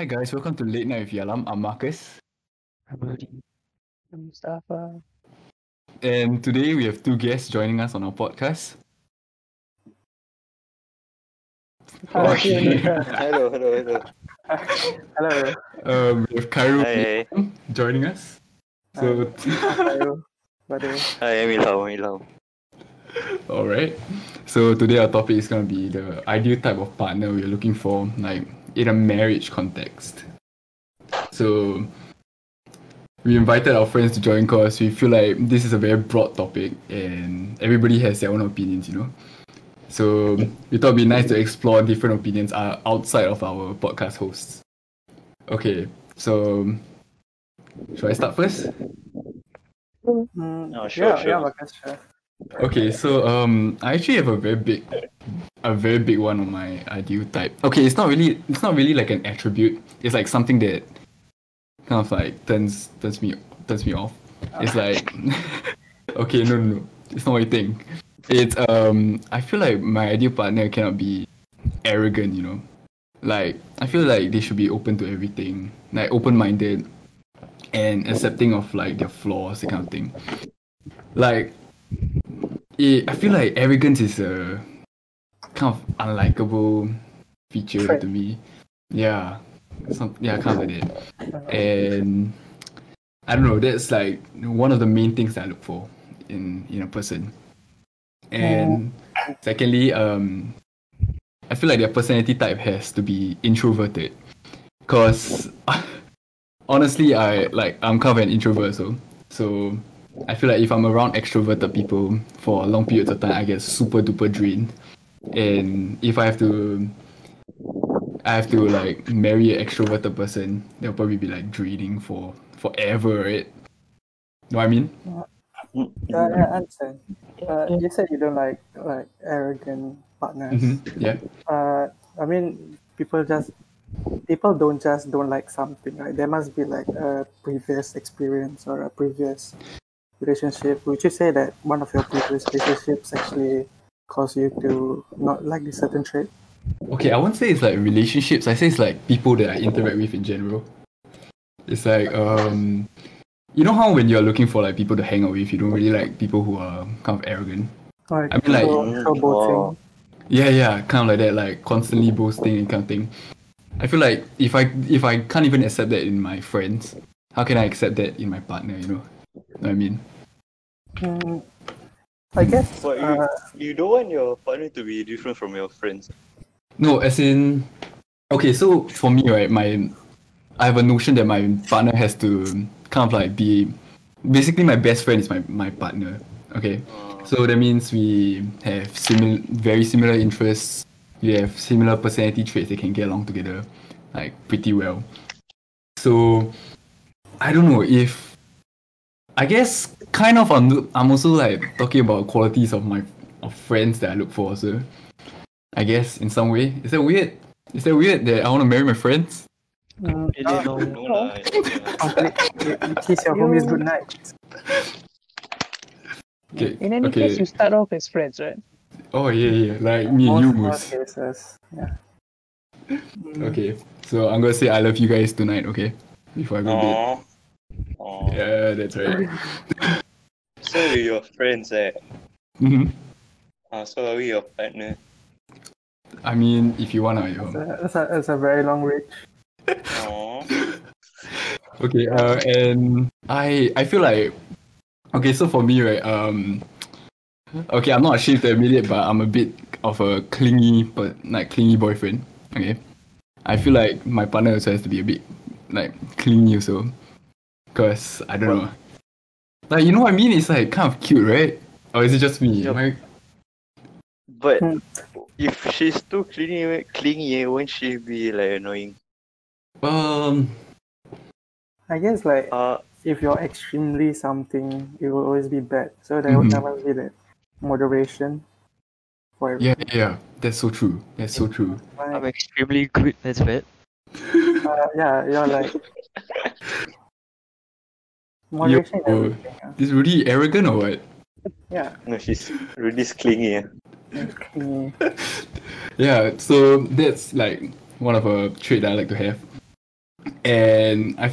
Hi guys, welcome to Late Night with Yalam. I'm Marcus, I'm Adi. I'm Mustafa. and today we have two guests joining us on our podcast. Hello. Okay. hello, hello, hello. Hello. Um, we have Kairu Hi, joining us. So, Hello. Hello. hi, I'm Ilham, Ilham. all right. So today our topic is gonna be the ideal type of partner we're looking for, like in a marriage context. So we invited our friends to join because we feel like this is a very broad topic and everybody has their own opinions, you know. So we thought it'd be nice to explore different opinions uh, outside of our podcast hosts. Okay, so should I start first? Mm, Oh, sure, yeah, sure. yeah, Marcus, sure. Okay, so um, I actually have a very big, a very big one on my ideal type. Okay, it's not really, it's not really like an attribute. It's like something that kind of like turns turns me turns me off. It's like, okay, no, no, no, it's not what you think. It's um, I feel like my ideal partner cannot be arrogant. You know, like I feel like they should be open to everything, like open-minded, and accepting of like their flaws, that kind of thing. Like it, I feel like arrogance is a kind of unlikable feature to me. Yeah, some yeah, kind of like that. And I don't know. That's like one of the main things that I look for in in a person. And secondly, um, I feel like their personality type has to be introverted, cause honestly, I like I'm kind of an introvert, so so I feel like if I'm around extroverted people for a long periods of time, I get super duper drained. And if I have to, I have to like marry an extroverted person, they'll probably be like draining for forever, right? Know what I mean? Yeah, yeah, I understand. Uh, you said you don't like like arrogant partners. hmm Yeah. Uh, I mean, people just people don't just don't like something. Right? There must be like a previous experience or a previous relationship. Would you say that one of your previous relationships actually caused you to not like this certain trait? Okay, I won't say it's like relationships. I say it's like people that I interact with in general. It's like um, you know how when you're looking for like people to hang out with, you don't really like people who are kind of arrogant. Like, I mean, like- so, so. Oh. Yeah, yeah, kind of like that, like constantly boasting and kind of thing. I feel like if I if I can't even accept that in my friends, how can I accept that in my partner? You know, know what I mean? Mm, I guess. But you, Uh, you don't want your partner to be different from your friends. No, as in, okay. So for me, right, my I have a notion that my partner has to kind of like be basically my best friend is my my partner. Okay, so that means we have similar, very similar interests. We have similar personality traits that can get along together, like pretty well. So I don't know if I guess kind of I'm, I'm also like talking about qualities of my of friends that I look for also. I guess in some way. Is that weird? Is that weird that I want to marry my friends? mm, No, no lah. complete, you, you kiss your homies good night. Okay. In any okay. case, you start off as friends, right? Oh yeah, yeah. Like me and Most, you, most Moose. cases, yeah. Okay. So I'm gonna say I love you guys tonight, okay? Before I go to bed. Aww. Aww. Yeah, that's right. So we your friends, eh? hmm Uh, so are we your partner? I mean, if you wanna, It's yo. a, it's, a, it's a very long reach. Aww. Okay. Uh, and I I feel like okay. So for me, right. Um. Okay, I'm not ashamed to admit it, but I'm a bit of a clingy, but like clingy boyfriend. Okay. I feel like my partner also has to be a bit like clingy also, cause I don't know. Like you know what I mean? It's like kind of cute, right? Or is it just me? Yup. Am I- But Hmm. if she's too clingy, clingy, won't she be like annoying? Um. I guess like Uh, if you're extremely something, it will always be bad. So there, Mhm. there must be that moderation for Yeah, everything. yeah. That's so true. That's so true. I'm extremely good. That's bad. uh, yeah, you're like moderation in Yo. everything. This Rudy arrogant or what? Yeah, no, she's really clingy. eh? clingy. Yeah. So that's like one of a trait that I like to have. and I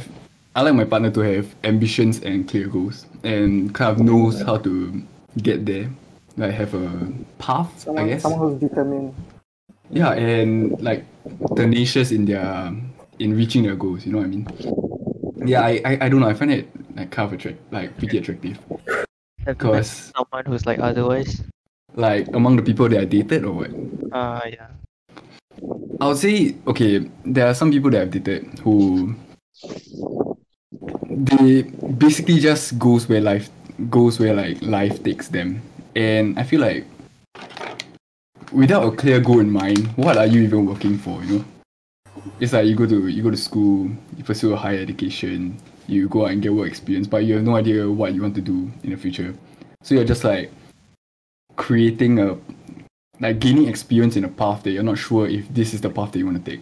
I like my partner to have ambitions and clear goals, and kind of knows how to get there. Like have a path, I guess. someone who's determined. Yeah, and like tenacious in their in reaching their goals. You know what I mean? Yeah, I I, I don't know. I find it like kind of attract like pretty attractive. Have you met Cause someone who's like otherwise? like among the people that I dated or what? Uh yeah. I would say okay. There are some people that I've dated who they basically just goes where life goes where like life takes them, and I feel like without a clear goal in mind, what are you even working for? You know, it's like you go to you go to school, you pursue a higher education, you go out and get work experience, but you have no idea what you want to do in the future. So you're just like creating a like gaining experience in a path that you're not sure if this is the path that you want to take.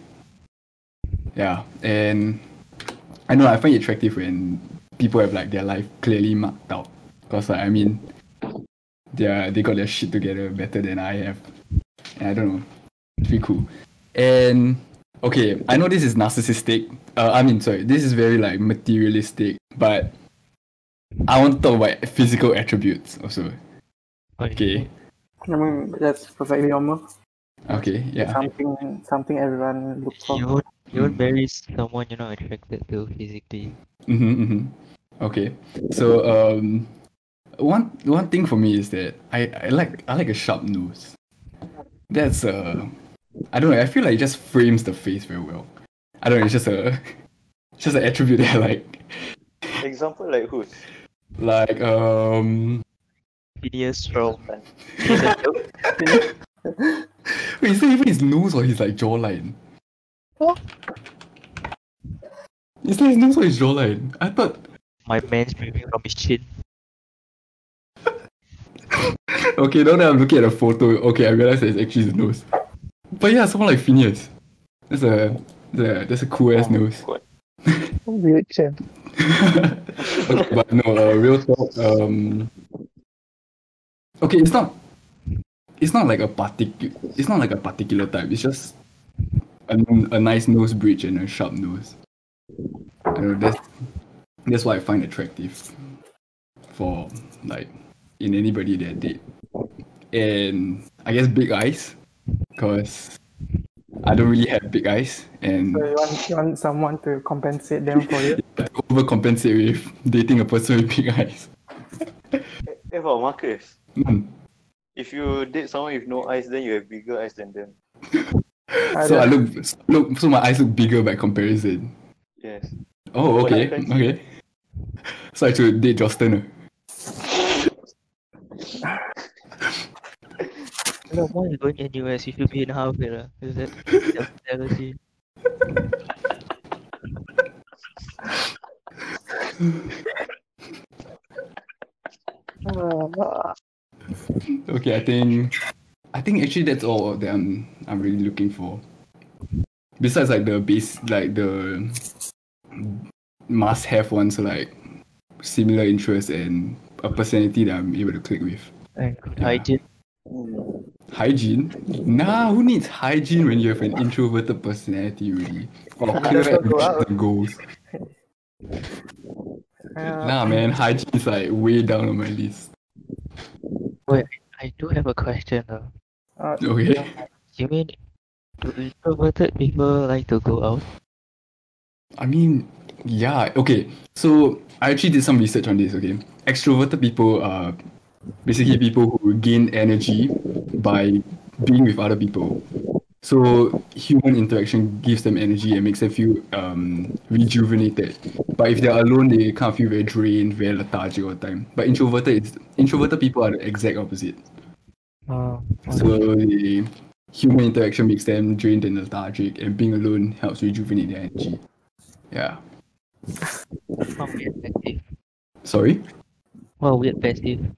Yeah, and I know I find it attractive when people have like their life clearly marked out. Cause like, I mean, they are, they got their shit together better than I have. And I don't know, it's pretty cool. And okay, I know this is narcissistic. Uh, I mean, sorry, this is very like materialistic, but I want to talk about physical attributes also. Okay, I mean, that's perfectly normal. okay, yeah. Something, something everyone looks for. You won't you won't Mm. marry someone you're not attracted to physically. Mm-hmm, mm-hmm. Okay. So um one one thing for me is that I, I like I like a sharp nose. That's uh I don't know, I feel like it just frames the face very well. I don't know, it's just a it's just an attribute that I like. Example like who? Like um Phineas from wait, is that even his nose or his like jawline? What? Is that his nose or his jawline? I thought my man's screaming from his chin. okay, now that I'm looking at the photo, okay, I realize that it's actually his nose. But yeah, someone like Phineas. That's a that's a, that's a cool ass nose. Weird champ. okay, but no, uh, real talk. Um, okay, it's not. It's not like a particular. It's not like a particular type. It's just a, a nice nose bridge and a sharp nose. I don't know, that's that's what I find attractive for like in anybody that I date. And I guess big eyes, cause I don't really have big eyes, and So you want, you want someone to compensate them for it. overcompensate with dating a person with big eyes. Eh, for Marcus. Mm. If you date someone with no eyes, then you have bigger eyes than them. So I look, look, so my eyes look bigger by comparison. Yes. Oh, okay, okay. So I should date Justin. No, are you going NUS? You should be in Harvard. Uh. Is that jealousy? Okay, I think, I think actually that's all that I'm, I'm really looking for. Besides like the base, like the must-have ones, like similar interests and a personality that I'm able to click with. And good Yeah. hygiene. Hygiene? Nah, who needs hygiene when you have an introverted personality, really? Or clear Just don't ambitions and goals. Uh, Nah, man, hygiene is like way down on my list. Wait, I do have a question though. uh, Okay. You mean do introverted people like to go out? I mean, yeah, okay. So I actually did some research on this, okay? Extroverted people are basically people who gain energy by being with other people. So human interaction gives them energy and makes them feel um, rejuvenated. But if they're alone, they kind of feel very drained, very lethargic all the time. But introverted, is, introverted people are the exact opposite. Oh, So the human interaction makes them drained and lethargic, and being alone helps rejuvenate their energy. Yeah. Well, weird passive. Sorry. Well, weird passive.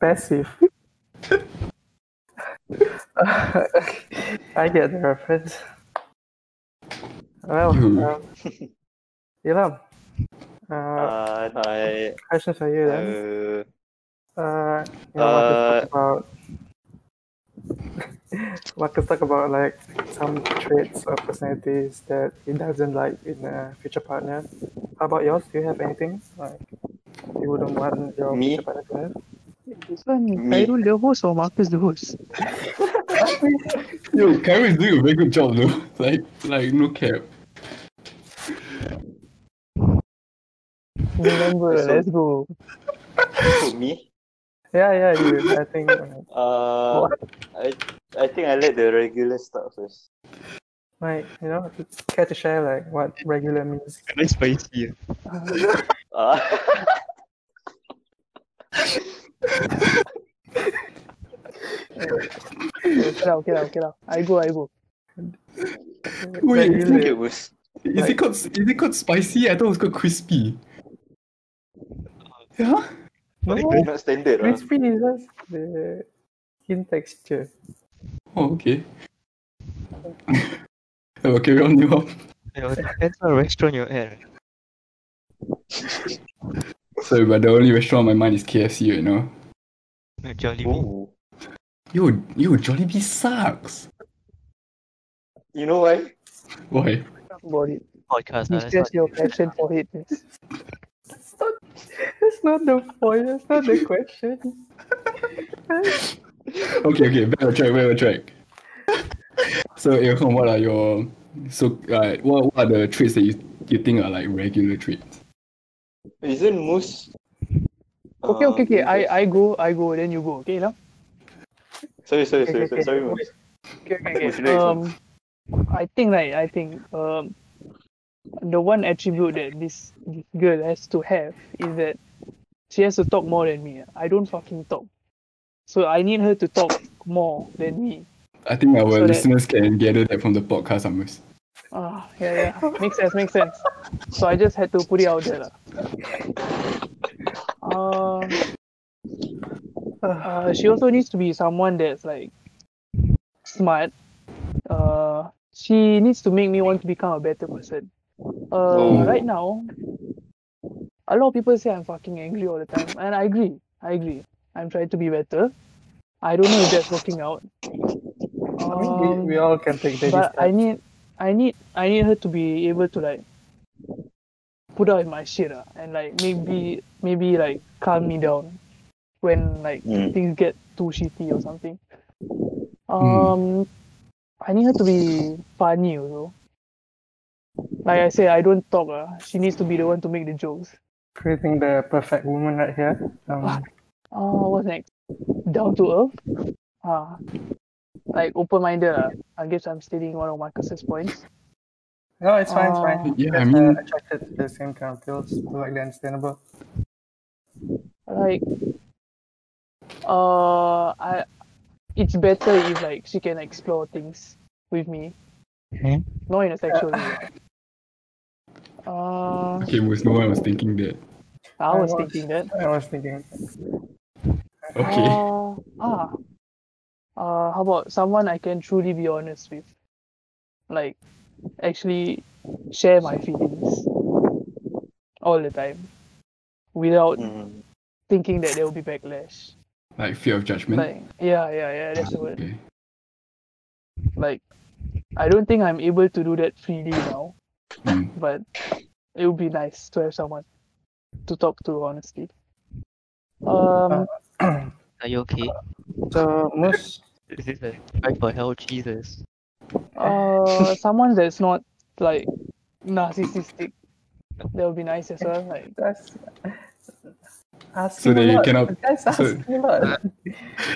Passive. I get the reference. Well, You- um, Ilham, uh, Uh, I, questions for you then. uh, Uh, you know, want to talk about Marcus talk about like some traits or personalities that he doesn't like in a future partner. How about yours? Do you have anything like you wouldn't want your Me? future partner to have? This one, Me. Khairul the host or Marcus the host? Yo, Kyrie is doing a very good job though. Like, like no cap. Remember, So- let's go. For me, Yeah, yeah, you. I think uh, uh, I I think I let the regular start first. like you know, care to share like what regular means. Very spicy. Uh, Okay lah, okay lah, okay lah. I go, I go. Wait, I think it was Is it called is it called spicy? I thought it was called crispy. Yeah? No, not standard. Crispy is just the skin texture. Oh, okay. oh, carry on, you up. Depends what restaurant you're at. Sorry, but the only restaurant on my mind is KFC you know. Like Jollibee. Oh. Yo, yo, Jollibee sucks. You know why? Why? About it. Podcast. It's just your passion for it. Yes. That's not, the point. That's not the question. Okay, okay, back on track, back on track. So, Ilham, what are your so uh, what, what are the traits that you, you think are like regular traits? Isn't most? Okay, okay, okay. uh, I, I go, I go, then you go. Okay, now. Sorry, sorry, Okay, sorry, okay, sorry, sorry, okay. Moose. Okay, okay, okay. Um, I think like I think um, the one attribute that this girl has to have is that she has to talk more than me. I don't fucking talk, so I need her to talk more than me. I think our So that- listeners can gather that from the podcast, Amos. Ah, yeah, yeah, makes sense, makes sense. So I just had to put it out there. Um, uh, she also needs to be someone that's like smart. Uh, she needs to make me want to become a better person. Uh, Oh. right now, a lot of people say I'm fucking angry all the time, and I agree. I agree. I'm trying to be better. I don't know if that's working out. I mean, Um, we, we all can take baby but I need I need I need her to be able to like put out my shit uh, and like maybe maybe like calm me down when like Mm. things get too shitty or something. Um I need her to be funny also. Like I say, I don't talk. Uh. She needs to be the one to make the jokes. creating the perfect woman right here. Um, Uh, what's next? Down to earth. Ah, like open minded. Uh. I guess I'm stating one of Marcus's points. no, it's fine, it's Uh, fine. Yeah, I Just, mean- uh, attracted to the same kind of girls, perfectly understandable. like uh I it's better if like she can explore things with me. Hmm? Not in a sexual way. Uh Okay, Amos, no one was thinking that. I was I was- thinking that. I was thinking, Okay. Uh, ah. Uh how about someone I can truly be honest with? Like actually share my feelings all the time without Mm. thinking that there will be backlash. Like fear of judgment. Like yeah, yeah, yeah, that's the word. Okay. like I don't think I'm able to do that freely now, Mm. but it would be nice to have someone to talk to honestly. Um Are you okay? so Moose, Is this a cry for help, Jesus? uh someone that's not like narcissistic. That would be nice as well. Like that's asking So that a you lot. cannot- That's so- asking a lot.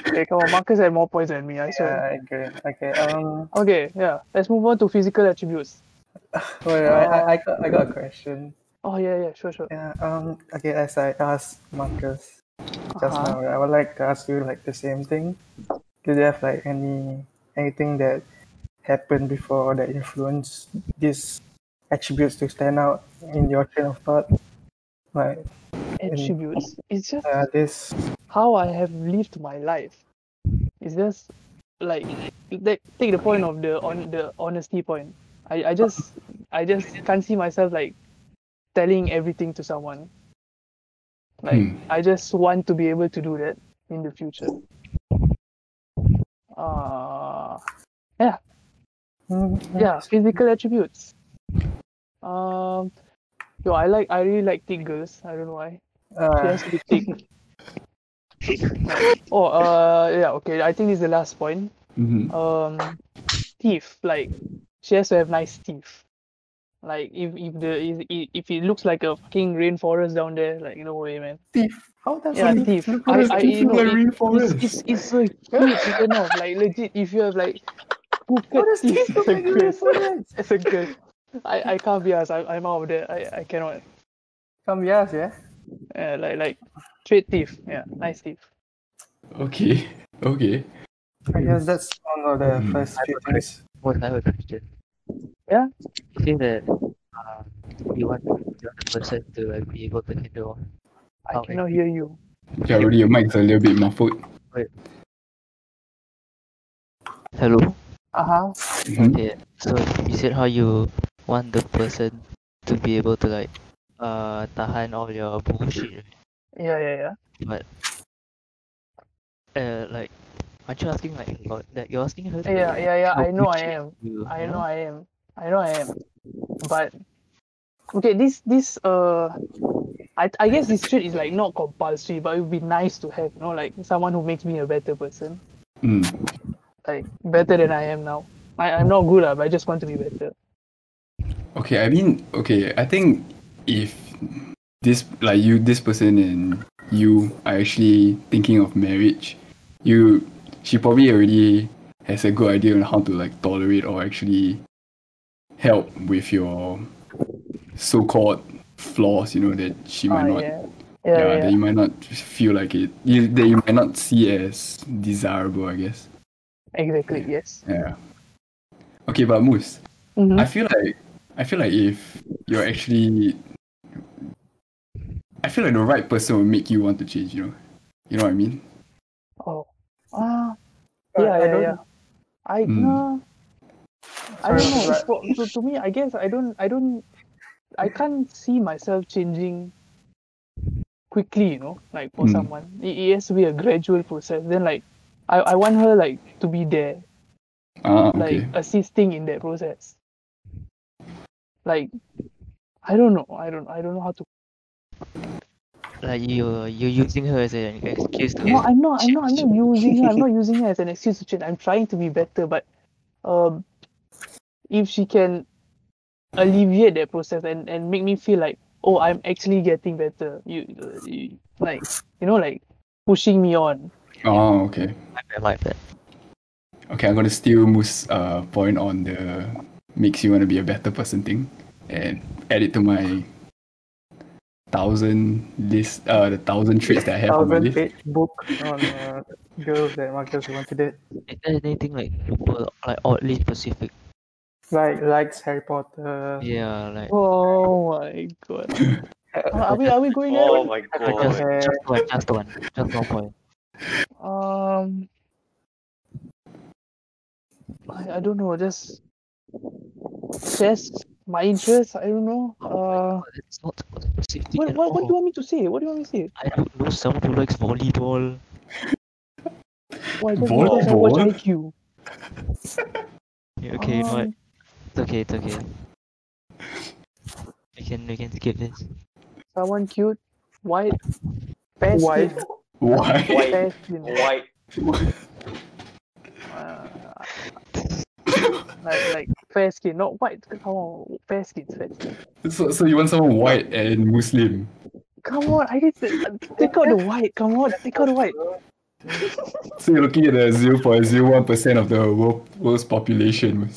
okay, come on, Marcus had more points than me, I yeah, swear. I agree. Okay, um, Okay, yeah. Let's move on to physical attributes. Wait, I, I, I got, I got a question. Oh yeah, yeah, sure, sure. Yeah, um, okay, as I asked Marcus just Uh-huh. now, I would like to ask you like the same thing. Do you have like any anything that happened before that influenced these attributes to stand out in your train of thought? Like Attributes. It's just uh, this how I have lived my life. It's just like take take the point of the on the honesty point. I, I just I just can't see myself like telling everything to someone. Like Hmm. I just want to be able to do that in the future. Uh yeah, Yeah, physical attributes. Um, yo, I like, I really like thick girls. I don't know why. She Uh, has to be thick. oh, uh, yeah, okay. I think this is the last point. Mhm. Um, teeth. Like, she has to have nice teeth. Like, if if the if, if it looks like a fucking rainforest down there, like no way, man. thief. How does Yeah, it thief. look I, like I, thief you know, look it- like it's, rainforest? it's, it's so cute even though, like legit, if you have like crooked How does teeth thief look a like rainforest? as a girl, I, I can't be asked. I, I'm out of there. I, I cannot. Come yes, yeah. Uh, like like straight teeth. Yeah, nice teeth. Okay. Okay. I guess that's one of the Hmm. first few things. What I have a question. Yeah? You say that um, you want the other person to like, be able to handle. I Okay. cannot hear you. Yeah, already your mic's a little bit muffled. Wait. Hello. Uh huh. Mhm. Okay. So you said how you want the person to be able to like uh tahan all your bullshit. Yeah, yeah, yeah. but uh like aren't you asking like a lot that you're asking her to Yeah, yeah, yeah. I know I am. you, I you know I am. I know I am. But okay, this this uh I I guess this trait is like not compulsory, but it would be nice to have, you know, like someone who makes me a better person. Mm. Like better than I am now. I, I'm not good, uh, but I just want to be better. Okay, I mean, okay, I think if this like you, this person and you are actually thinking of marriage, you she probably already has a good idea on how to like tolerate or actually help with your so-called flaws. You know that she might Ah, not, yeah. Yeah, yeah, yeah. that you might not feel like it, you, that you might not see as desirable. I guess. Exactly, yes. Yeah. Okay, but Moose, Mhm. I feel like I feel like if you're actually I feel like the right person will make you want to change, you know. You know what I mean? Ah. Uh, yeah, I yeah, don't- yeah. I Mm. nah, I don't know. Sorry, For, to, to me, I guess I don't I don't I can't see myself changing quickly, you know, like for Mm. someone. It, it has to be a gradual process. Then like I, I want her like to be there, Ah, like okay. assisting in that process. Like I don't know. I don't I don't know how to like you you're using her as an excuse to No, I'm not. I'm not. I'm not using her. I'm not using her as an excuse to change. I'm trying to be better, but um, if she can alleviate that process and, and make me feel like, oh, I'm actually getting better. You, uh, you like, you know, like pushing me on. Oh, okay. I like that. Okay, I'm gonna steal Moose uh point on the makes you wanna be a better person thing and add it to my thousand list uh the thousand traits that I have on my Thousand list. page book on uh, girls that Marcus wanted it. Is there anything like super like oddly specific? Like likes Harry Potter. Yeah, like Oh my god. Are we are we going there? Oh my god. just, just one, just one, just one point. Um, I, I don't know. Just just my interest. I don't know. Uh, It's not what what, what do you want me to say? What do you want me to say? I don't know someone who likes volleyball. Why just because I watch Haikyuu? Yeah, Okay, you know what? Um, It's okay, it's okay. We can we can skip this. someone cute, white, fair White. skin, Why? White. fair. White. Uh, like like fair skin, not white. Come on, fair skin, fair skin. So so you want someone white and Muslim. Come on, I need to take out the white. Come on, take out the white. So you're looking at the zero point zero one percent of the world world's population.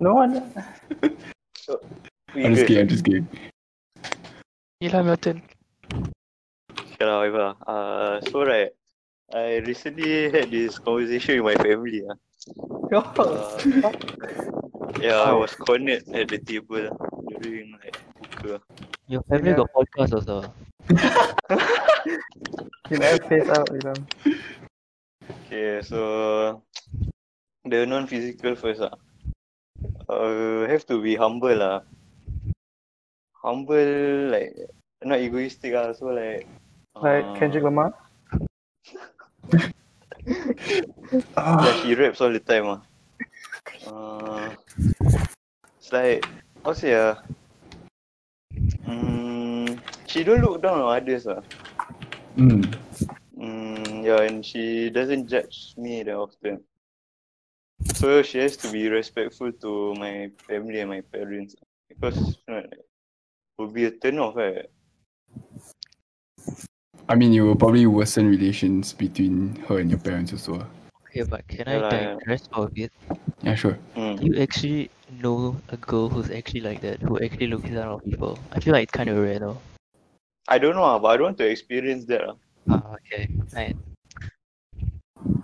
No one. We I'm just good. kidding, I'm just kidding. Ilham, your turn. Okay lah, whatever. Uh, so right, I recently had this conversation with my family. Ah. Uh, yeah, I was cornered at the table ah, during like buka. Your family Yeah. got podcast also. You never face out, you know. Okay, so the non-physical first ah. Uh, have to be humble lah. Humble, like not egoistic ah. So like. Like uh, Kendrick Lamar. Yeah, he raps all the time ah. Uh, like how say ah. Mm, she don't look down on others ah. Mm. Mm, yeah, and she doesn't judge me that often. So she has to be respectful to my family and my parents because you know, like, would be a turn off, right? I mean, it will probably worsen relations between her and your parents also. Okay, but can Yeah I lah, yeah. digress for a bit? Yeah, sure. Mm. Do you actually know a girl who's actually like that, who actually looks down on people? I feel like it's kind of rare though. I don't know, ah, but I don't want to experience that. ah. Ah, okay. Right.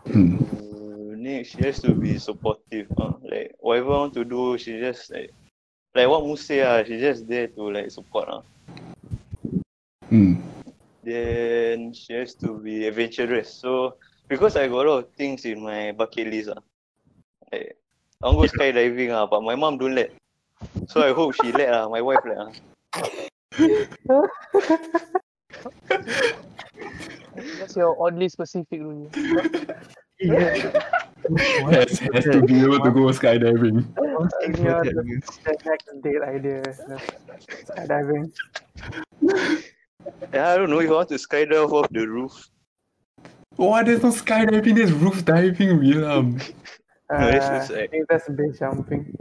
Hmm. Uh, next, she has to be supportive. Uh. Like whatever I want to do, she just like like what Mus say, ah, she just there to like support. Ah. Hmm. Then she has to be adventurous. So because I got a lot of things in my bucket list, ah, like I want to go skydiving, ah, but my mom don't let. So I hope she let, ah, my wife let. Ah. That's your oddly specific rule. Has, has to be able to go skydiving. Yeah, the, the next date idea. Skydiving. Yeah, I don't know if I want to skydive off the roof. What? There's no skydiving, there's roof diving, William. No, this Uh, is I like- think that's base jumping.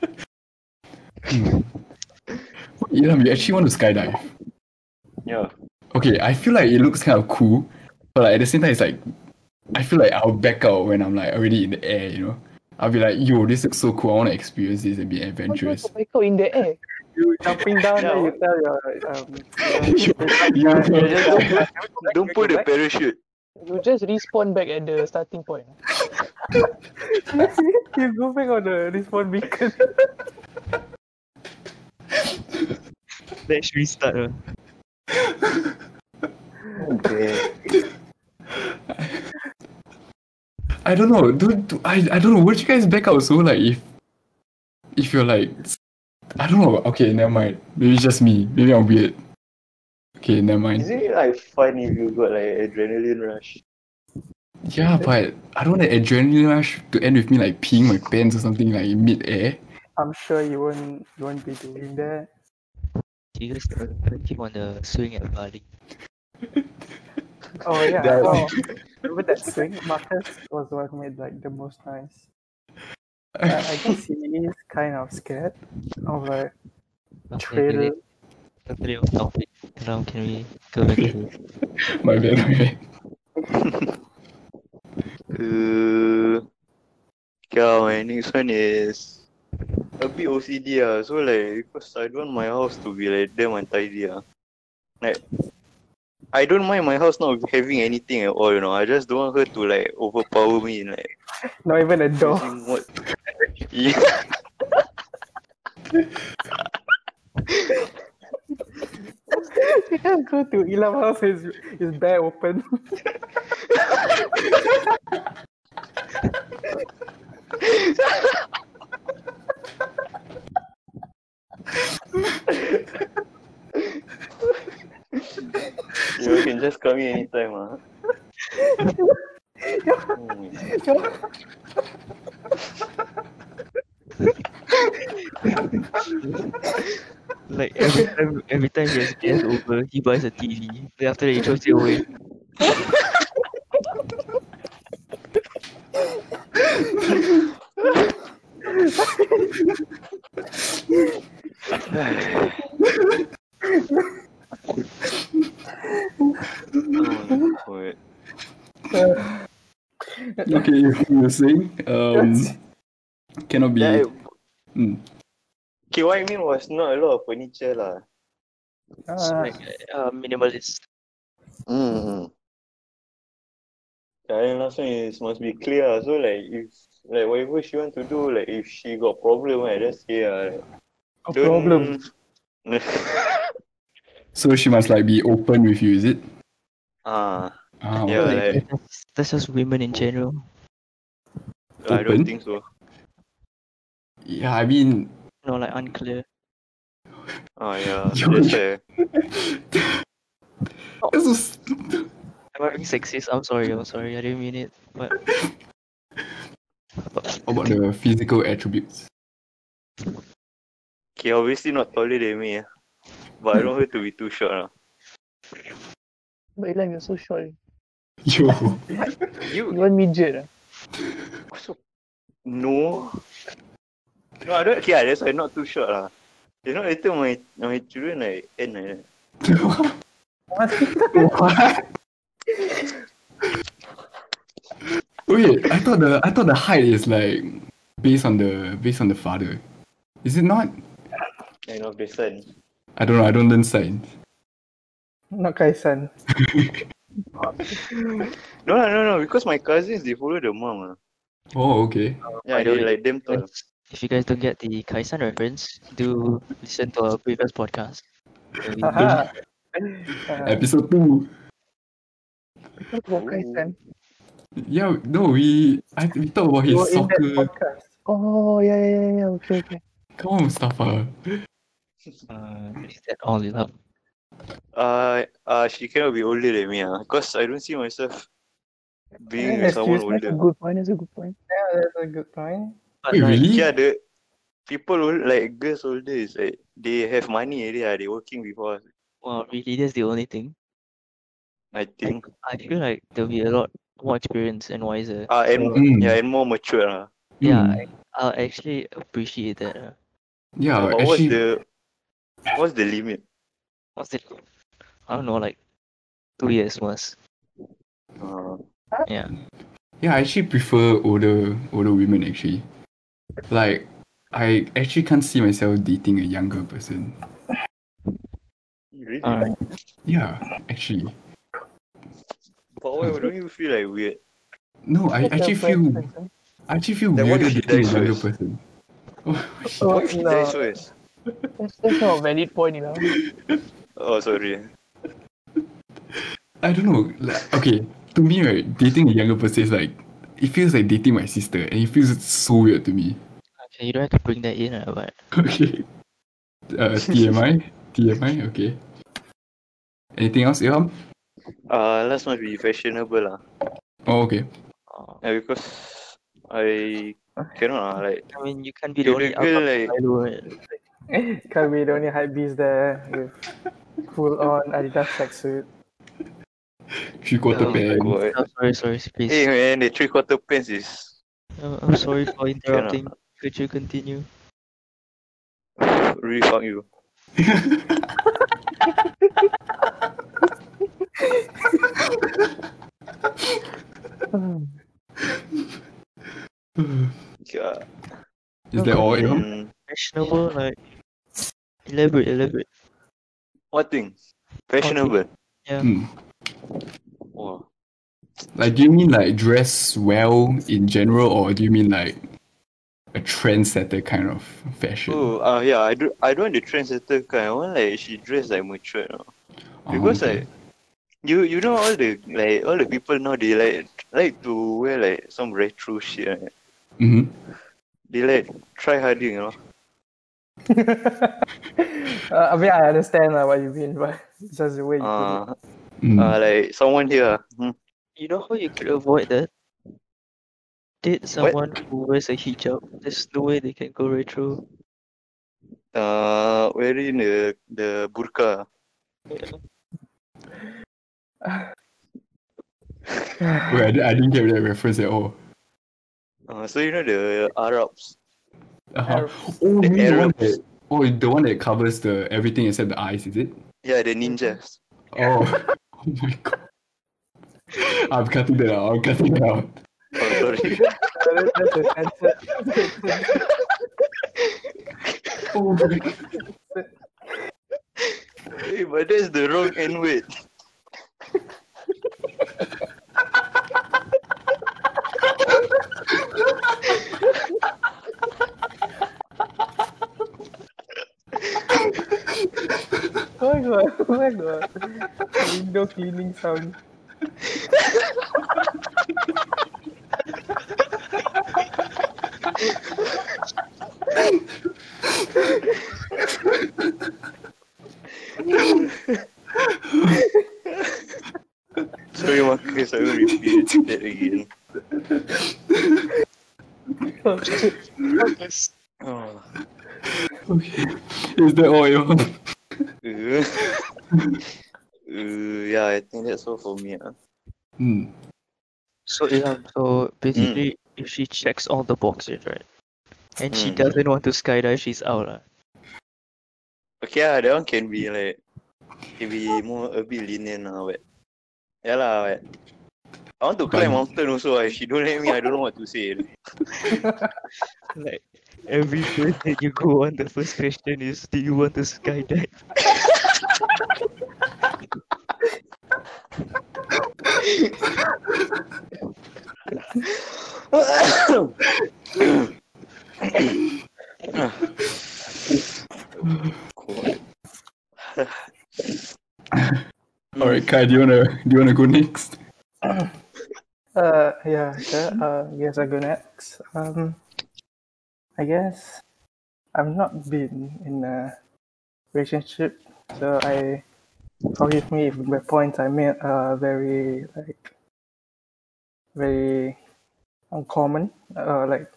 Ilham, you actually want to skydive? Yeah. Okay, I feel like it looks kind of cool, but like, at the same time, it's like I feel like I'll back out when I'm like already in the air. You know, I'll be like, "Yo, this looks so cool. I want to experience this and be adventurous." Why go in the air? You jumping down, Yeah. then you tell your um. You- your- you- just don't- Don't put the parachute. You just respawn back at the starting point. you go back on the respawn beacon. Let's restart. Uh. Okay. I don't know. Do, do I? I don't know. Would you guys back out so like if if you're like I don't know. Okay, never mind. Maybe it's just me. Maybe I'm weird. Okay, never mind. Isn't it like fun if you got like adrenaline rush? Yeah, but I don't want the adrenaline rush to end with me like peeing my pants or something like in mid-air. I'm sure you won't you won't be doing that. You guys uh, keep on the swing at Bali. Oh yeah. That- oh, remember that swing? Marcus was the one who made like the most noise. I, I guess he is kind of scared of like Okay, trail. really, totally off topic. Now can we go back to my bad, my bad. Uh, yeah, my next one is a bit OCD ah. So like, because I don't want my house to be like damn untidy ah. Like, I don't mind my house not having anything at all, you know. I just don't want her to like overpower me in like Not even a door. using Yeah. You can't go to Ilham house his his bare open. You can just come in anytime ah. Like every time every time he has guests over, he buys a TV. Then after that he throws it away. Oh, my God. Okay, you were saying um cannot be. Yeah, Hmm. okay, what I mean was not a lot of furniture lah. It's Ah, like uh, minimalist. Mm. Yeah, and last one is must be clear. ah. So like if like whatever she want to do, like if she got problem, I just say uh, like, a don't- problem. So she must like be open with you, is it? Ah, Ah, Yeah, okay. like- That's, that's just women in general. I don't think so. yeah. I mean, No, like unclear. Oh yeah, Yo. that's why. that's so st- Am I being sexist? I'm sorry, I'm sorry, I didn't mean it. But How about the physical attributes. Okay, obviously not taller than me, ah. but I don't want to be too short. ah. But Ilham, you're so short. Yo. You You want midget? ah? so no. No, I don't. Okay, ah, that's why not too short lah. You know, later my my children like end like that. What? Wait, I thought the I thought the height is like based on the based on the father. Is it not? You know, the son. I don't know. I don't learn science. Not Kaisan. No, lah, no, no, because my cousins they follow the mom. ah. Oh, okay. Yeah, By the they like them tall. If you guys don't get the Kaisan reference, do listen to our previous podcast. where we- Haha. Episode two. Talk about Kaisan. Yeah, no, we I we talk about you his were in soccer. podcast. Oh yeah yeah yeah, yeah. Okay okay. Come on, Mustafa. uh, is that all you have? Uh, uh, she cannot be older than me, ah, because I don't see myself being with Excuse someone me? That's a good point. That's a good point. Yeah, that's a good point. But Wait, like, really? Yeah, the people old, like girls older is like they have money already. Ah, they working before us. well, really, that's the only thing. I think. I feel like there'll be a lot more experience and wiser. Ah, and Mm. yeah, and more mature. Ah. Yeah, Mm. I, I'll actually appreciate that. Uh, Yeah, but what's actually, the what's the limit? What's it? I don't know, like two years was. Uh, Yeah. yeah, I actually prefer older older women actually. Like, I actually can't see myself dating a younger person. really? Alright. Yeah, actually. But why don't you feel like weird? No, I actually feel I actually feel Then what weirder dating a younger person. Shit. Oh, What if she dies first? That's, that's not a valid point, you know. Oh, sorry. I don't know. Like, okay, to me, right, dating a younger person is like it feels like dating my sister, and it feels so weird to me. Okay, you don't have to bring that in, uh, but Okay. Uh, TMI, TMI. Okay. Anything else, Ilham? Uh, last must be fashionable lah. Oh, okay. uh, Yeah, because I cannot lah. Like I mean, you can't be the only the girl outcome like Can't be the only hype beast there with full on Adidas tracksuit. Three quarter Oh my pants. god. Oh, sorry, sorry, please. Hey man, the three quarter pants is Uh, I'm sorry for interrupting. Could you continue? really fuck you. Yeah. Is that all, Ilham? Mm, Fashionable, like elaborate, elaborate. What thing? Fashionable. Yeah. Hmm. Wow. Like, do you mean like dress well in general, or do you mean like a trendsetter kind of fashion? Oh, uh, yeah. I do. I don't want the trendsetter kind. I want like she dress like mature. You know? Oh, Because okay. like you you know all the like all the people now they like like to wear like some retro shit. Right? Mhm. They like try harding, you know. uh, I mean, I understand uh, what you mean, but it's just the way you put Uh, Mm. uh, like someone here. Hmm. You know how you could avoid that? Date someone who wears a hijab. There's no way they can go retro. Uh, wearing the the burqa. Wait, I, I didn't get that reference at all. Uh, so you know the Arabs. Uh-huh. Oh, The you the one that, oh, the one that covers the everything except the eyes, is it? Yeah, the ninjas. Oh, oh my god. I'm cutting that out. I'm cutting that out. Oh, sorry. That- That's a censored. Oh my god. hey, but that's the wrong end word. Oh my god, oh my god. Window cleaning sound. Sorry, Marcus, I will repeat that again. Oh, Oh. Okay. Is the oil? Uh, uh, yeah, I think that's all for me. Uh. Hmm. So yeah, so basically, if she checks all the boxes, right, and she Mm. doesn't want to skydive, she's out, lah. Okay, ah, that one can be like, can be more a bit lenient now, but yeah lah, but I want to climb But- mountain also. If she don't let me, I don't know what to say. Like every place that you go on, the first question is, do you want to skydive? All right, Kai, do you wanna do you wanna go next? Uh, yeah, sure. Uh, yes, I go next. Um, I guess I've not been in a relationship, so I forgive me if the points I made are very like very uncommon, uh, like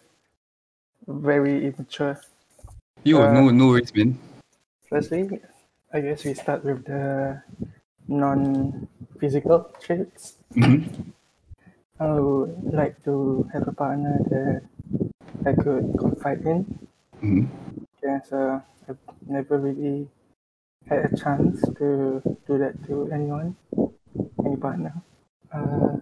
very immature. Yo, Uh, no, no worries, man. Firstly, I guess we start with the non-physical traits. hmm I would like to have a partner that I could confide in. hmm Because uh, I've never really had a chance to do that to anyone, any partner. Uh,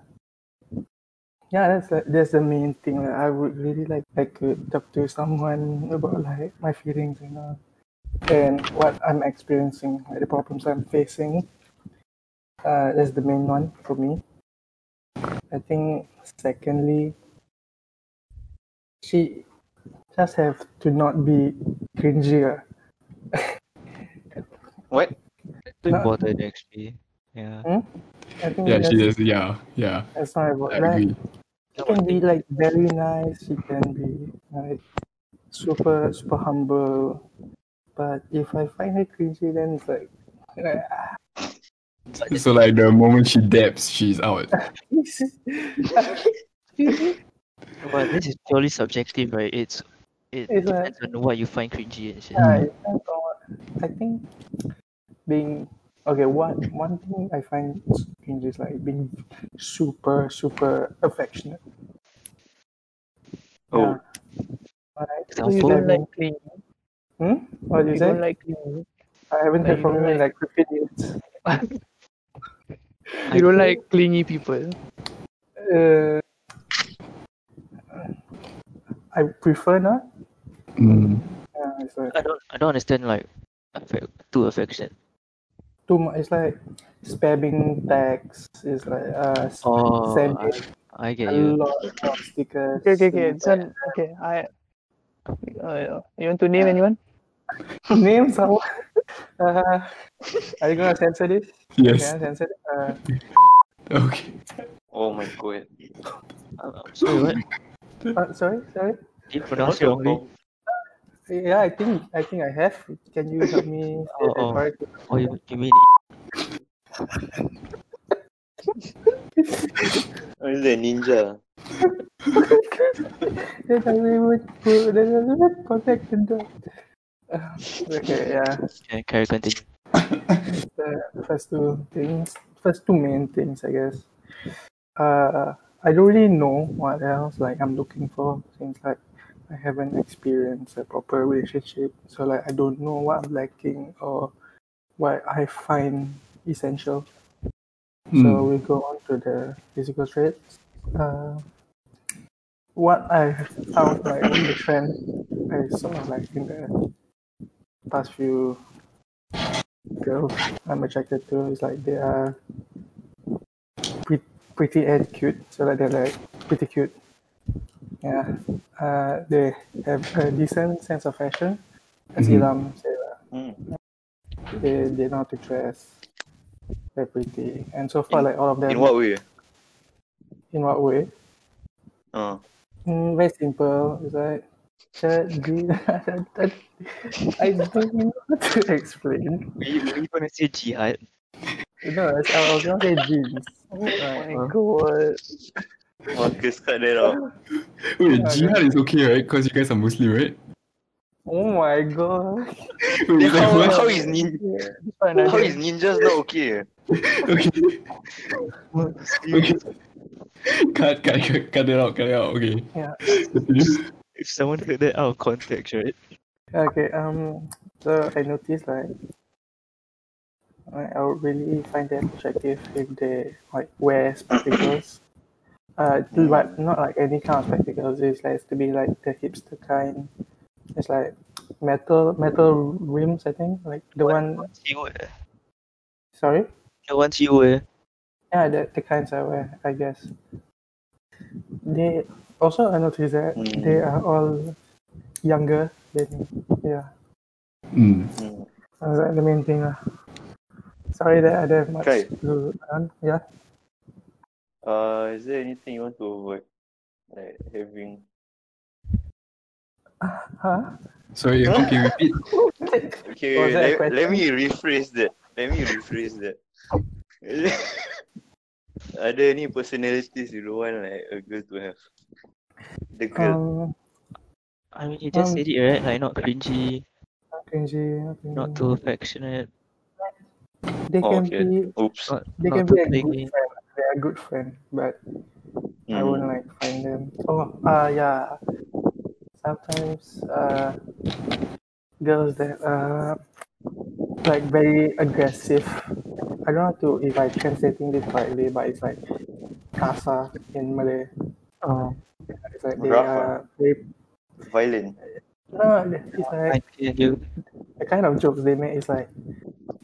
yeah, that's like, that's the main thing. Like, I would really like I could talk to someone about like my feelings, you know, and what I'm experiencing, like the problems I'm facing. Uh, that's the main one for me. I think secondly, she just have to not be cringy. ah. what? Too No. important actually. Yeah. I think Yeah, she is. Yeah, yeah. that's not about I that. agree. She can be like very nice. She can be like super super humble. But if I find her cringy, then it's like, ah, So like the moment she dabs, she's out. But this is purely subjective, right? It's it It's like- depends on what you find cringy and shit. Yeah, it depends I think being okay. One one thing I find cringe is like being super super affectionate. Oh. Yeah. Alright. So you Example? don't like clingy. Hmm? What did You you say? don't like clingy. I haven't like, heard from you in like- like 15 minutes. You don't like clingy people. Uh, I prefer not. Mm. Yeah, it's like I don't I don't understand like affect too affection. too much. It's like spamming text. It's like uh, s- Oh, sending I, I get a you. lot of stickers. Okay, okay, okay. and This one, okay. I. Uh, you want to name anyone? Name someone. Uh, are you gonna censor this? Yes. Yeah, censor it. Uh, Okay. Oh my god. Uh, sorry, what? uh, sorry, sorry. Did you pronounce your wrongly? problem? Yeah, I think I think I have. Can you help me Oh, oh. Oh, you, you mean Oh, is that ninja? Then I would put then I would contact the dog. Uh, Okay, yeah. okay, carry continue. the first two things, first two main things, I guess. Uh, I don't really know what else like I'm looking for since like I haven't experienced a proper relationship, so like I don't know what I'm lacking or what I find essential. So Hmm. we go on to the physical traits. Uh, what I found like in the trend I saw like in the past few girls I'm attracted to is like they are pre- pretty and cute. So like they're like pretty cute. Yeah. Uh, they have a decent sense of fashion. As Mhm. Ilham said, uh, Hmm. they they know how to dress. They're pretty, and so far In- like all of them. In what way? In what way? Uh, Mm, very simple. It's like shirt, jeans. I don't know how to explain. Were you, were you gonna say jihad? No, I I was gonna say jeans. Oh my Huh? god. Marcus cut that out. Wait, Yeah, jihad is okay, right? Because you guys are Muslim, right? Oh my god. Then how, What? how is nin Fine, I how think. is ninjas not okay? okay. okay. Cut, cut, cut, cut it out, cut it out. Okay. Yeah. If someone heard that out of context, right? Okay. Um. So I noticed like I, would really find them attractive if they like wear spectacles. Uh, but not like any kind of spectacles. It's like to be like the hipster kind. It's like metal metal rims. I think like the one. ones you wear. Sorry. The ones you wear. Yeah, the the kinds I wear. I guess. They also I noticed that Mm. they are all younger than me. Yeah. Mm. Mm. That's like the main thing. lah. Sorry that I don't have much Okay. to learn. Yeah. Uh, is there anything you want to avoid? Like having Huh? Sorry, Huh? can you repeat? Okay, a let, let me rephrase that. Let me rephrase that. Are there any personalities you don't want like a girl to have? The girl. Um, I mean, you just Um, said it, right? Like, not cringy, not cringy, not cringy. not too affectionate, They Oh, can okay. be, Oops. not, they not can be a good friend. They are a good friend, but I Mm. won't like find them. Oh, uh, yeah. Sometimes, uh, girls that are like very aggressive. I don't know to if I translating this correctly, but it's like kasar in Malay. Oh, It's like they Rough, are very Violent. no, it's like I hear you. the kind of jokes they make is like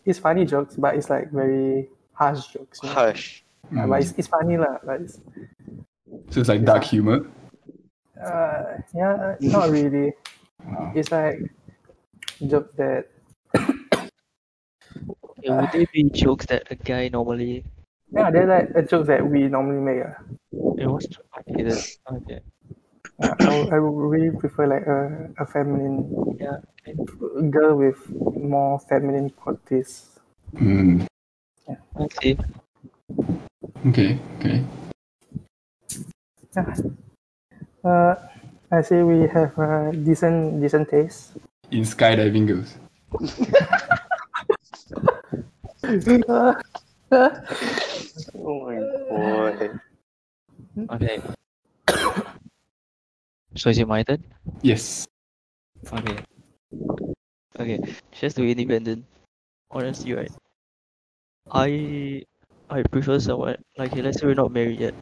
it's funny jokes, but it's like very harsh jokes. you know? Hush. Yeah, Mm. but it's, it's funny lah. But it's, So it's like dark humor. uh, yeah, not really. Wow. It's like jokes that Okay, would they be jokes that a guy normally yeah, they're like a jokes that we normally make. ah. it was okay, okay. Uh, I, would- I would really prefer like a, a feminine Yeah, okay. girl with more feminine qualities. Mm. I see. Okay, okay. Yeah. Uh, I say we have a decent decent taste. In skydiving girls. Oh my god. Okay. so is it my turn? Yes. Okay. Okay. Just to be independent. Honestly, right? I I prefer someone like okay, let's say we're not married yet.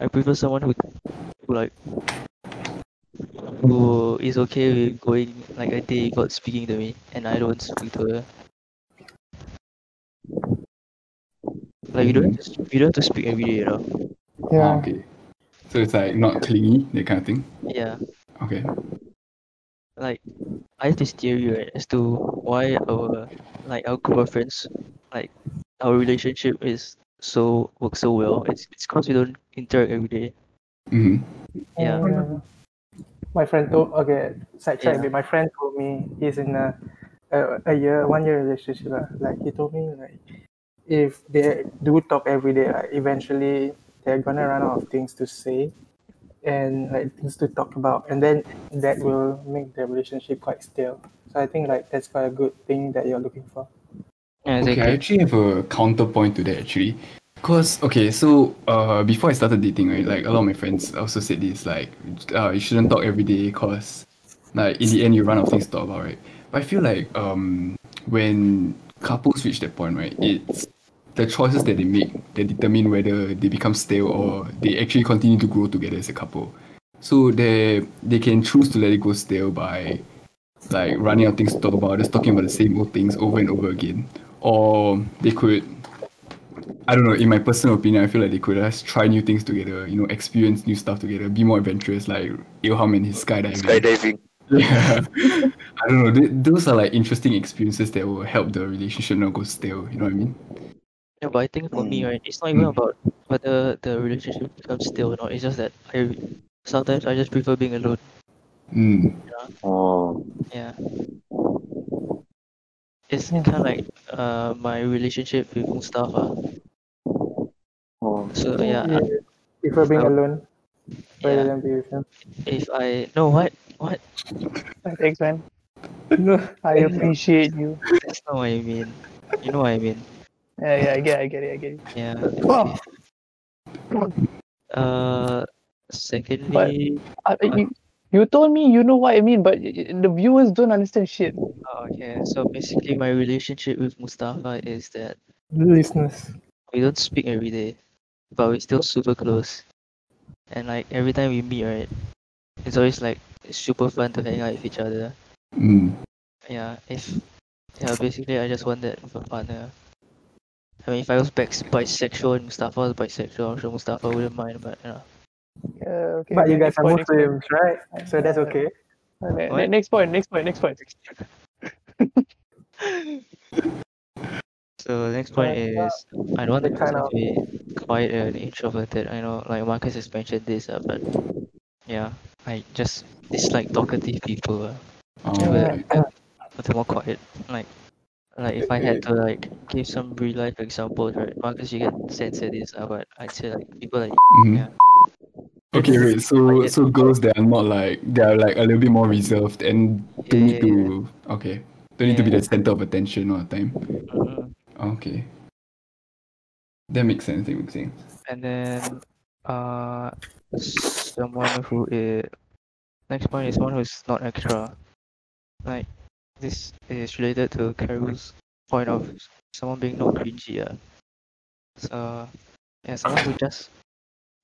I prefer someone who, who like who is okay with going like a day without speaking to me and I don't speak to her. Like you don't have to, you don't have to speak every day, you know. Ah, Yeah. okay. So it's like not clingy, that kind of thing. Yeah. Okay. like I have this theory right as to why our like our group of friends like our relationship is so works so well. It's it's because we don't interact every day. Mm-hmm. Yeah. Uh, my friend told okay, sidetrack a Yeah. bit. My friend told me he's in a a, a year one year relationship. lah. Like he told me like if they do talk every day, like eventually they're gonna run out of things to say and like things to talk about and then that will make the relationship quite stale. So I think like that's quite a good thing that you're looking for. Yeah, Okay, I actually have a counterpoint to that actually. Cause okay, so uh before I started dating, right, like a lot of my friends also said this, like uh you shouldn't talk every day cause like in the end you run out of things to talk about, right? But I feel like um when couples reach that point, right, it's the choices that they make that determine whether they become stale or they actually continue to grow together as a couple. So they they can choose to let it go stale by like running out of things to talk about, just talking about the same old things over and over again. Or they could I don't know, in my personal opinion, I feel like they could just try new things together, you know, experience new stuff together, be more adventurous, like Ilham and his skydiving. Skydiving. Yeah. I don't know. Th- those are like interesting experiences that will help the relationship not go stale. You know what I mean? Yeah, but I think for me, Mm. right, it's not even Mm. about whether the relationship becomes stale or not. It's just that I sometimes I just prefer being alone. Mm. Oh. Yeah. It's kind of like uh my relationship with Mustafa. Oh. So yeah, You prefer being Oh. alone rather yeah. than be. If I no what what Thanks, man. no, I appreciate you. That's not what I mean. You know what I mean? Yeah, yeah, I get, I get it, I get it. Yeah. Oh, Uh, secondly, Uh, you, you told me you know what I mean, but y- y- the viewers don't understand shit. oh, okay. So basically, my relationship with Mustafa is that listeners. we don't speak every day, but we're still super close. And like every time we meet, right, it's always like it's super fun to hang out with each other. Mm. Yeah, if yeah, basically I just want that for a partner. I mean, if I was bisexual and Mustafa was bisexual, I'm sure Mustafa wouldn't mind, but you know. Uh, okay. But you guys are point, next point. Muslims, right? So that's okay. Ne- What? next point, next point, next point. So the next point Yeah, is I don't want the kind person of- to be quite and introverted. I know like Marcus has mentioned this, uh, but yeah, I just dislike talkative people. Uh, Oh, Yeah. okay. but they're more quiet. Like like if I had to like give some real life examples, right? Marcus, you can censor this, uh, but I'd say like people like Mhm. yeah. Okay, wait. So so girls that are not like they are like a little bit more reserved and don't need Yeah, yeah, to okay. Don't need to be the center of attention all the time. Mhm. Okay. That makes sense, that makes sense. And then uh someone who is next point is someone who's not extra. Like this is related to Carol's point of someone being not cringy. Yeah. So yeah, someone who just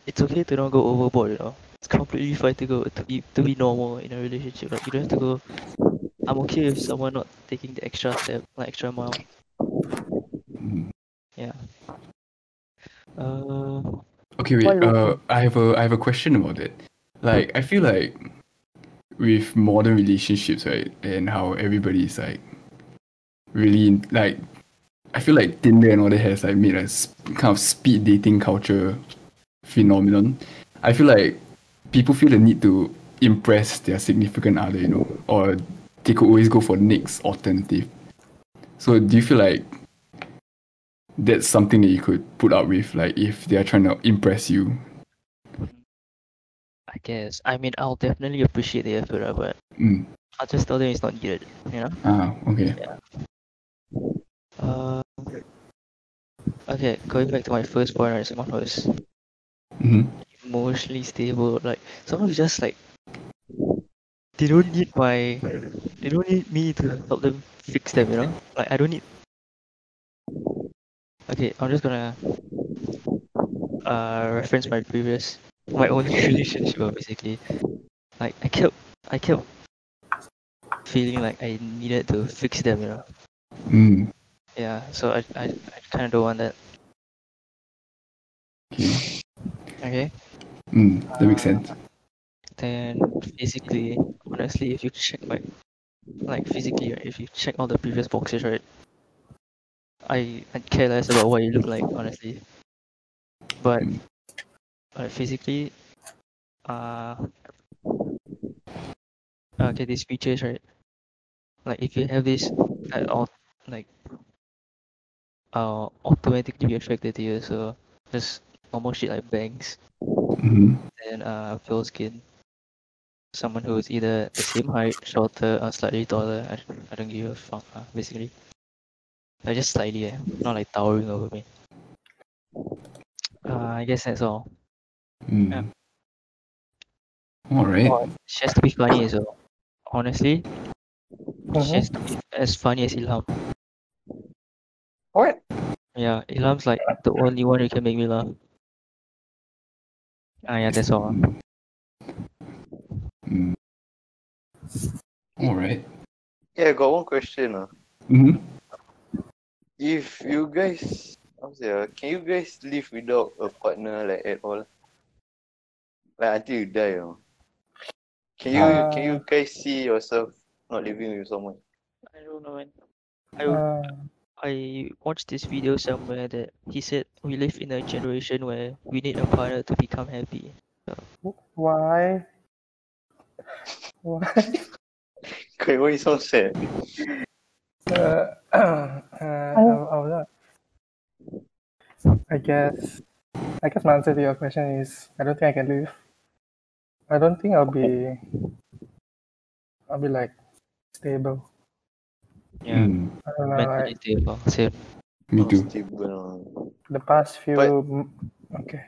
it's okay to not go overboard, you know. It's completely fine to go to be to be normal in a relationship. Like you don't have to go I'm okay with someone not taking the extra step, like extra mile. Mm. Yeah. Uh Okay, wait. Uh, I have a I have a question about it. Like, I feel like with modern relationships, right, and how everybody is like really like, I feel like Tinder and all that has like made a kind of speed dating culture phenomenon. I feel like people feel the need to impress their significant other, you know, or they could always go for next alternative. So, do you feel like that's something that you could put up with, like if they are trying to impress you. I guess. I mean I'll definitely appreciate the effort, but Mm. I'll just tell them it's not needed, you know? Ah, okay. Uh, okay, going back to my first point, right, someone who's hmm emotionally stable, like someone who's just like they don't need my they don't need me to help them fix them, you know? Like I don't need Okay, I'm just gonna uh reference my previous my own relationship uh, basically. Like I kept I kept feeling like I needed to fix them, you know. Mm. Yeah, so I I, I kinda don't want that. Okay. Okay. Mm. That makes sense. then physically, honestly, if you check my like physically, right, if you check all the previous boxes, right, I I care less about what you look like, honestly. But Mm. Uh, physically, uh, okay, these features, right, like if you have this, uh, all like uh automatically be attracted to you. So just normal shit like bangs, hmm then uh pale skin. Someone who is either the same height, shorter, or slightly taller. I, don't- I don't give a fuck, uh, basically. They're just slightly, eh, not like towering over me. Uh, I guess that's all. Mm. Yeah. All right. She has to be funny as well. Honestly, she has to be as funny as Ilham. What? Yeah, Ilham's like the only one who can make me laugh. Ah, yeah, that's all. Mm. All right. Yeah, I got one question. Uh. Mm-hmm. If you guys, how to say, uh, can you guys live without a partner like at all? Like until you die, you know? Can you can you guys see yourself not living with someone? I don't know, man. I, Uh, I watched this video somewhere that he said we live in a generation where we need a partner to become happy. why? Why? Okay, why you so sad? Uh, uh, how, how that? I guess, I guess my answer to your question is I don't think I can live. I don't think I'll be, I'll be like stable. Yeah. Mm, I don't know, Mentally like stable. Same. me too. Stable. the past few. But- okay.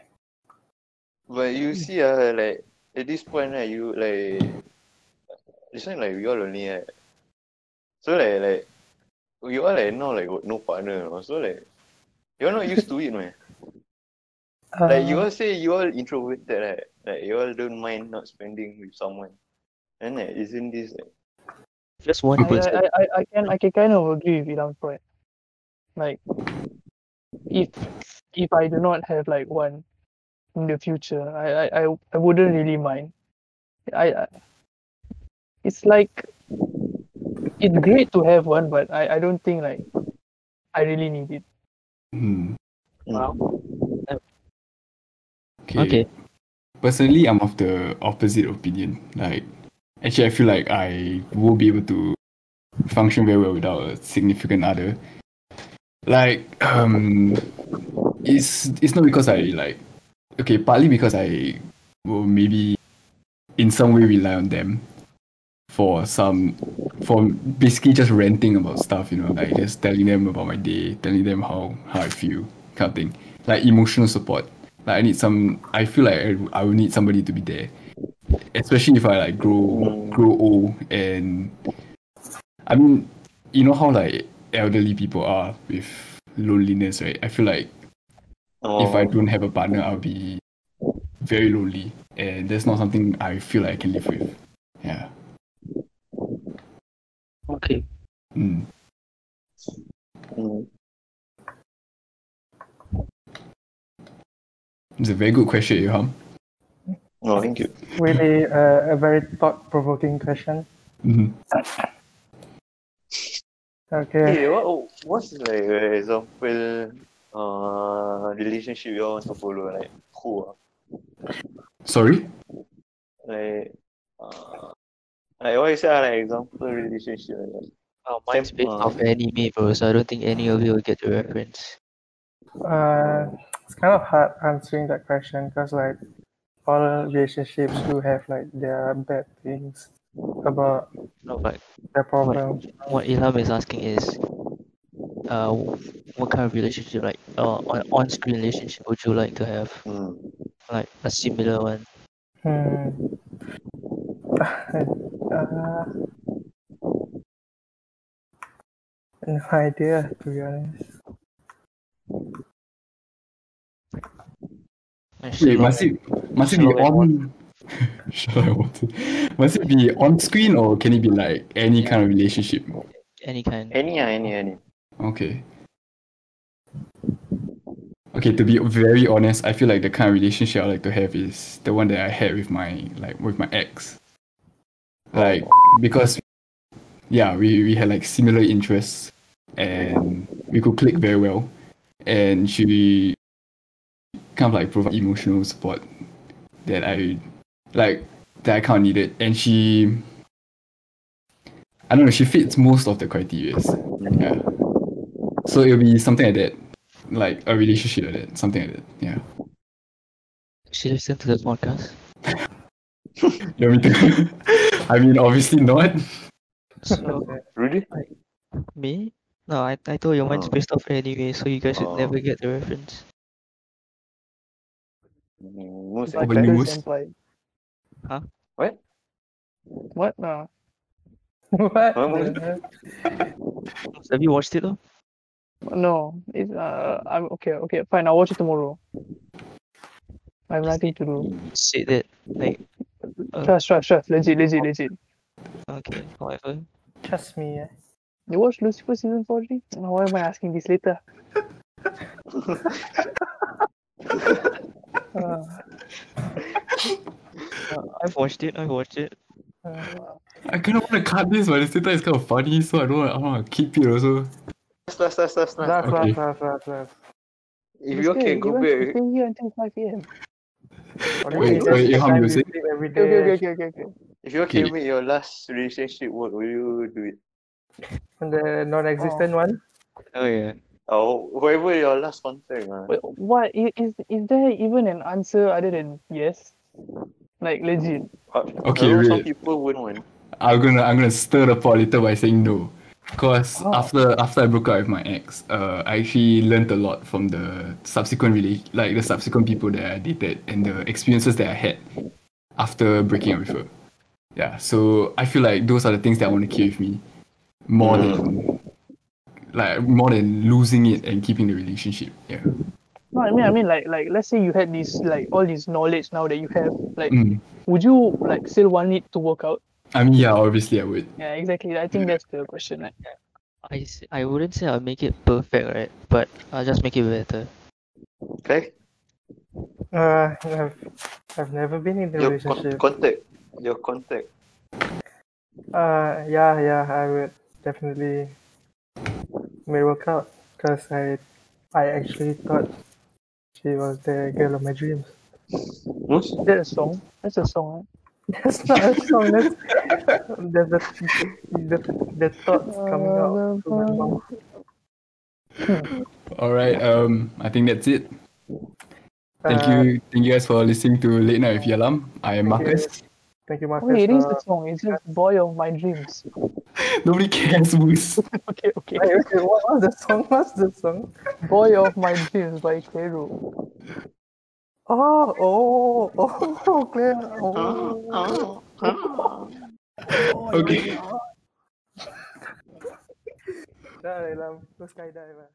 But you see, uh, like at this point, right, you like this one like we all only right. So like like we all like now like no partner, you know? so like you're not used to it, man. Like you Uh, all say you all introverted, right? Like you all don't mind not spending with someone. And like, isn't this like Just one I, person. I, I, I can I can kind of agree with Ilham's point. Like if if I do not have like one in the future, I I, I, I wouldn't really mind. I, I it's like it's great to have one, but I, I don't think like I really need it. Hmm. Wow. Okay. Okay. Personally, I'm of the opposite opinion. Like, actually, I feel like I will be able to function very well without a significant other. Like, um, it's it's not because I like, okay, partly because I will maybe in some way rely on them for some for basically just ranting about stuff, you know, like just telling them about my day, telling them how how I feel, kind of thing. Like emotional support. Like I need some. I feel like I, I will need somebody to be there, especially if I like grow grow old and. I mean, you know how like elderly people are with loneliness, right? I feel like if I oh, don't have a partner, I'll be very lonely, and that's not something I feel like I can live with. Yeah. Okay. Mm. mm, It's a very good question, Ilham. no, thank you. really uh, a very thought-provoking question. Mhm. Okay. Hey, what what's like an example uh relationship you all want to follow? Like who? ah? Sorry. Like uh like what you say like example relationship like that. Oh, mine's based uh, off anime, bro, so I don't think any of you will get the reference. Uh, it's kind of hard answering that question because like all relationships do have like their bad things about No, but their problems. what Ilham is asking is, uh, what kind of relationship, like, uh, on on-screen relationship would you like to have? mm. Like a similar one. Hmm. uh, no idea to be honest. Wait, Sherlock- must it must it be on? Shall I want it? Must it be on screen or can it be like any kind of relationship? any kind. Any ah, any any. Okay. Okay, to be very honest, I feel like the kind of relationship I like to have is the one that I had with my like with my ex. Like because yeah, we, we had like similar interests and we could click very well. And she kind of like provide emotional support that I like that I kind of needed. And she I don't know, she fits most of the criteria. Yeah. So it'll be something like that. Like a relationship like that. Something like that. Yeah. She listen to the podcast. You want me to I mean obviously not. So Really? me? No, I, I told you mine's Oh. based off anyway, so you guys should Oh. never get the reference. Most Like of the Overly time. most- Senpai. Huh? What? What? No. what? Huh? the? Have you watched it though? No. It's uh I'm okay, okay, fine, I'll watch it tomorrow. I have nothing to do. Say that like Uh. Trust, trust, trust. Legit, legit, legit. okay, whatever. Trust me. Eh? You watched Lucifer season 4 already? Why am I asking this later? Uh, I've watched it. I've watched it. uh, I kind of want to cut this, but at the same time it's kind of funny, so I don't want, I want to keep it also. Last, last, last, last, last. Last, Okay. last, last, last, last. If Mister, you all can go want to back, stay here until 5 a.m. Only Wait, thing sorry, is Ilham, time you we say? sleep every Okay, okay, okay, okay, okay. if you all Okay. can make your last relationship work, will you do it? And the non-existent one. Oh yeah. Or whoever your last contact, ah. Wait, what i- is is there even an answer other than yes? Like legit. Uh, Okay, I know some wait. people wouldn't want. I'm gonna I'm gonna stir the pot later by saying no. Cause Oh. after after I broke up with my ex, uh, I actually learned a lot from the subsequent really like the subsequent people that I dated and the experiences that I had after breaking up with her. Yeah, so I feel like those are the things that I want to keep with me more than like more than losing it and keeping the relationship. Yeah. No, I mean, I mean, like, like, let's say you had this, like, all this knowledge now that you have. Like, Mm. would you like still want it to work out? I mean, yeah, obviously I would. Yeah, exactly. I think that's the question. Right? I, s- I wouldn't say I'll make it perfect, right? But I'll just make it better. Okay. Uh, I've, I've never been in a Your con- relationship. contact. Your contact. Uh, yeah, yeah, I would definitely may work out because I, I actually thought she was the girl of my dreams. Hmm? Is that a song? That's a song. Right? That's not a song. That's the the the, the thoughts coming out from my mouth. All right. Um, I think that's it. Thank Uh, you, thank you guys for listening to Late Night with Ilham. I am Thank you. Marcus. Thank you, Marcus. Okay, it is for- a song. It's just "Boy of My Dreams." Nobody cares, Moose. Okay, okay. Wait, okay, what was the song? What's the song? "Boy of My Dreams" by Kero. Oh, oh, oh, Claire. Oh. oh, oh. Okay. Dah, dalam. Go skydive lah.